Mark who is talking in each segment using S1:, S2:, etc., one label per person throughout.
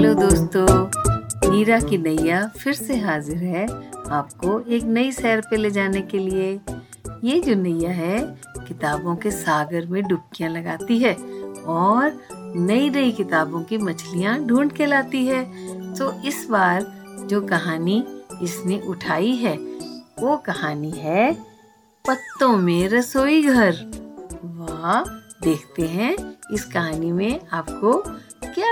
S1: Hello दोस्तों, नीरा की नैया फिर से हाजिर है आपको एक नई सैर पे ले जाने के लिए। ये जो नैया है, किताबों के सागर में डुबकियाँ लगाती है और नई नई किताबों की मछलियाँ ढूंढ के लाती है। तो इस बार जो कहानी इसने उठाई है, वो कहानी है पत्तों में रसोई घर। वाह, देखते हैं इस कहानी में आपको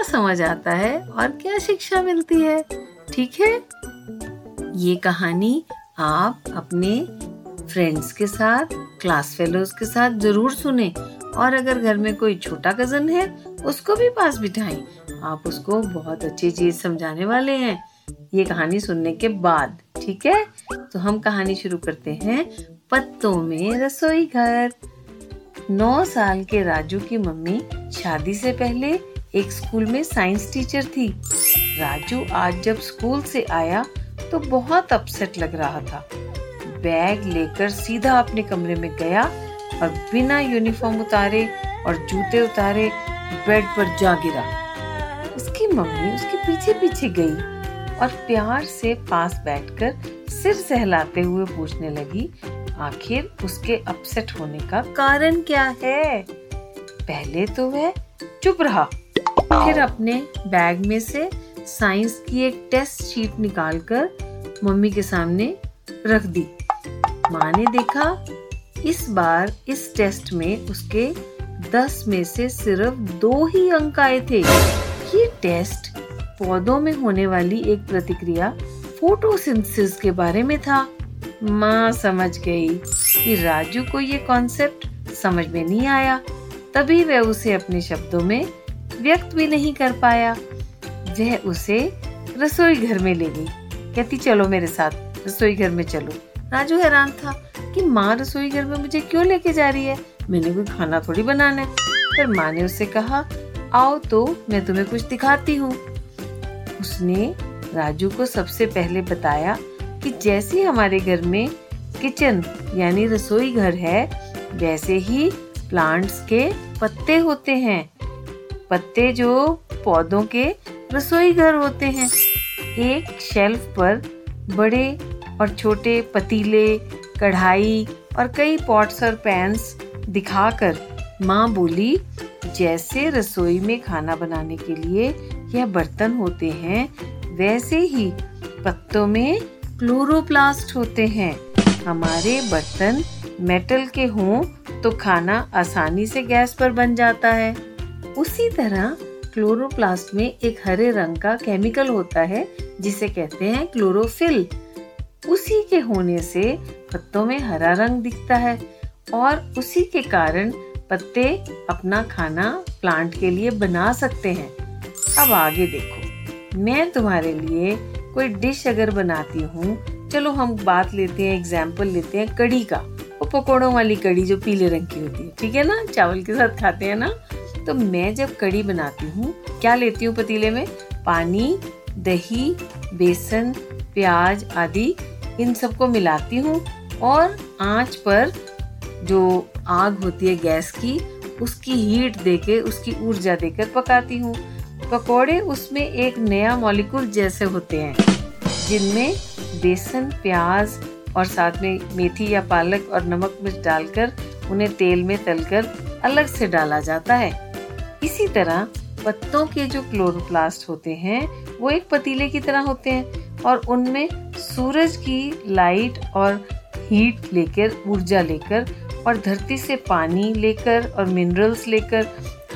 S1: समझ आता है और क्या शिक्षा मिलती है? ठीक है? ये कहानी आप अपने फ्रेंड्स के साथ क्लास फेलोज के साथ ज़रूर सुने और अगर घर में कोई छोटा कज़न है, उसको भी पास बिठाएँ। आप उसको बहुत अच्छी चीज़ समझाने वाले हैं। ये कहानी सुनने के बाद, ठीक है? तो हम कहानी शुरू करते हैं। पत्तों में रसोई घर। नौ साल के राजू की मम्मी शादी से पहले एक स्कूल में साइंस टीचर थी। राजू आज जब स्कूल से आया तो बहुत अपसेट लग रहा था। बैग लेकर सीधा अपने कमरे में गया और बिना यूनिफॉर्म उतारे और जूते उतारे बेड पर जा गिरा। उसकी मम्मी उसके पीछे पीछे गई और प्यार से पास बैठकर सिर सहलाते हुए पूछने लगी, आखिर उसके अपसेट होने का कारण क्या है? पहले तो वह चुप रहा। फिर अपने बैग में से साइंस की एक टेस्ट शीट निकालकर मम्मी के सामने रख दी। माँ ने देखा, इस बार इस टेस्ट में उसके दस में से सिर्फ़ दो ही अंक आए थे। ये टेस्ट पौधों में होने वाली एक प्रतिक्रिया फोटोसिंथेसिस के बारे में था। माँ समझ गई कि राजू को ये कॉन्सेप्ट समझ में नहीं आया। तभी वह उसे अपने शब्दों में व्यक्त भी नहीं कर पाया। वह उसे रसोई घर में ले गई। कहती, चलो मेरे साथ, रसोई घर में चलो। राजू हैरान था कि माँ रसोई घर में मुझे क्यों लेके जा रही है? मैंने कोई खाना थोड़ी बनाना है। पर माँ ने उससे कहा, आओ तो मैं तुम्हें कुछ दिखाती हूँ। उसने राजू को सबसे पहले बताया कि जैसे हमारे घर में किचन यानी रसोई घर है, वैसे ही प्लांट्स के पत्ते होते हैं। पत्ते जो पौधों के रसोई घर होते हैं। एक शेल्फ पर बड़े और छोटे पतीले, कढ़ाई और कई पॉट्स और पैंस दिखाकर माँ बोली, जैसे रसोई में खाना बनाने के लिए यह बर्तन होते हैं, वैसे ही पत्तों में क्लोरोप्लास्ट होते हैं। हमारे बर्तन मेटल के हों तो खाना आसानी से गैस पर बन जाता है। उसी तरह क्लोरोप्लास्ट में एक हरे रंग का केमिकल होता है, जिसे कहते हैं क्लोरोफिल उसी के होने से पत्तों में हरा रंग दिखता है और उसी के कारण पत्ते अपना खाना प्लांट के लिए बना सकते हैं। अब आगे देखो। मैं तुम्हारे लिए कोई डिश अगर बनाती हूँ, चलो हम बात लेते हैं एग्ज़ाम्पल लेते हैं कड़ी का। वो पकौड़ों वाली कड़ी जो पीले रंग की होती है, ठीक है ना? चावल के साथ खाते हैं ना? तो मैं जब कड़ी बनाती हूँ, क्या लेती हूँ पतीले में? पानी, दही, बेसन, प्याज आदि, इन सबको मिलाती हूँ और आँच पर जो आग होती है गैस की, उसकी हीट देके, उसकी ऊर्जा देकर पकाती हूँ। पकोड़े उसमें एक नया मॉलिक्यूल जैसे होते हैं, जिनमें बेसन, प्याज और साथ में मेथी या पालक और नमक मिर्च डालकर, उन्हें तेल में तलकर अलग से डाला जाता है। इसी तरह पत्तों के जो क्लोरोप्लास्ट होते हैं, वो एक पतीले की तरह होते हैं और उनमें सूरज की लाइट और हीट लेकर, ऊर्जा लेकर और धरती से पानी लेकर और मिनरल्स लेकर,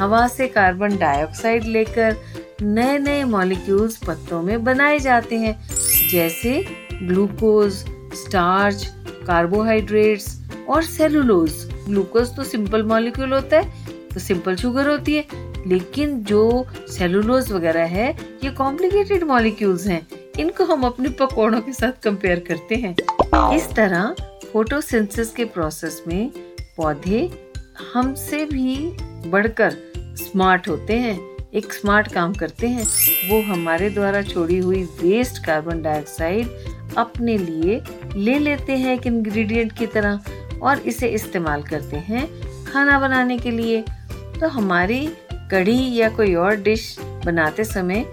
S1: हवा से कार्बन डाइऑक्साइड लेकर नए नए मॉलिक्यूल्स पत्तों में बनाए जाते हैं। जैसे ग्लूकोज स्टार्च कार्बोहाइड्रेट्स और सेलुलोज ग्लूकोज तो सिंपल मॉलिक्यूल होता है तो सिंपल शुगर होती है। लेकिन जो सेलुलोज वगैरह है, ये कॉम्प्लिकेटेड मॉलिक्यूल्स हैं। इनको हम अपने पकौड़ों के साथ कंपेयर करते हैं। इस तरह फोटोसिंथेसिस के प्रोसेस में पौधे हमसे भी बढ़कर स्मार्ट होते हैं। एक स्मार्ट काम करते हैं। वो हमारे द्वारा छोड़ी हुई वेस्ट कार्बन डाइऑक्साइड अपने लिए ले लेते हैं एक इंग्रेडिएंट की तरह और इसे इस्तेमाल करते हैं खाना बनाने के लिए। तो हमारी कढ़ी या कोई और डिश बनाते समय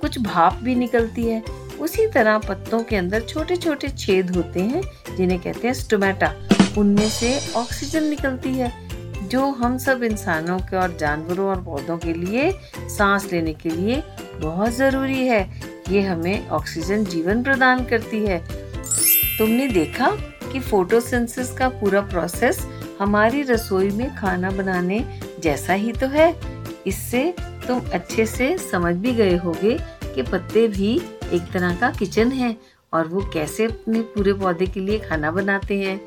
S1: कुछ भाप भी निकलती है। उसी तरह पत्तों के अंदर छोटे छोटे छेद होते हैं, जिन्हें कहते हैं स्टोमेटा उनमें से ऑक्सीजन निकलती है, जो हम सब इंसानों के और जानवरों और पौधों के लिए, सांस लेने के लिए बहुत ज़रूरी है। ये हमें ऑक्सीजन जीवन प्रदान करती है। तुमने देखा कि फोटोसिंथेसिस का पूरा प्रोसेस हमारी रसोई में खाना बनाने जैसा ही तो है। इससे तुम अच्छे से समझ भी गए होगे कि पत्ते भी एक तरह का किचन है और वो कैसे अपने पूरे पौधे के लिए खाना बनाते हैं।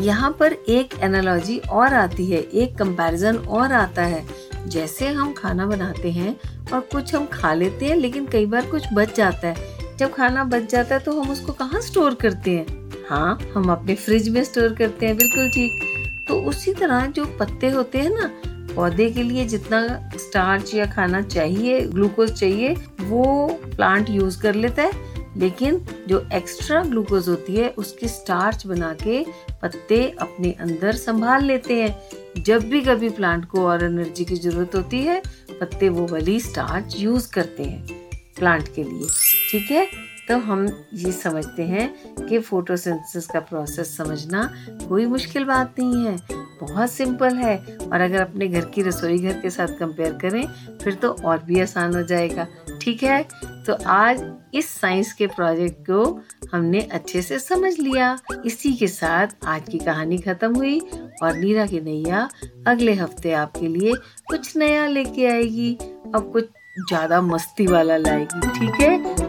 S1: यहाँ पर एक एनालॉजी और आती है, एक कंपैरिजन और आता है। जैसे हम खाना बनाते हैं और कुछ हम खा लेते हैं, लेकिन कई बार कुछ बच जाता है। जब खाना बच जाता है तो हम उसको कहाँ स्टोर करते हैं? हाँ हम अपने फ्रिज में स्टोर करते हैं, बिल्कुल ठीक। तो उसी तरह जो पत्ते होते हैं ना पौधे के लिए जितना स्टार्च या खाना चाहिए ग्लूकोज चाहिए, वो प्लांट यूज़ कर लेता है। लेकिन जो एक्स्ट्रा ग्लूकोज होती है, उसकी स्टार्च बना के पत्ते अपने अंदर संभाल लेते हैं। जब भी कभी प्लांट को और एनर्जी की ज़रूरत होती है, पत्ते वो वाली स्टार्च यूज़ करते हैं प्लांट के लिए। ठीक है? तो हम ये समझते हैं कि फोटोसिंथेसिस का प्रोसेस समझना कोई मुश्किल बात नहीं है। बहुत सिंपल है। और अगर अपने घर की रसोई घर के साथ कंपेयर करें, फिर तो और भी आसान हो जाएगा। ठीक है? तो आज इस साइंस के प्रोजेक्ट को हमने अच्छे से समझ लिया। इसी के साथ आज की कहानी खत्म हुई और नीरा की नैया अगले हफ़्ते आपके लिए कुछ नया लेके आएगी। अब कुछ ज़्यादा मस्ती वाला लाएगी। ठीक है?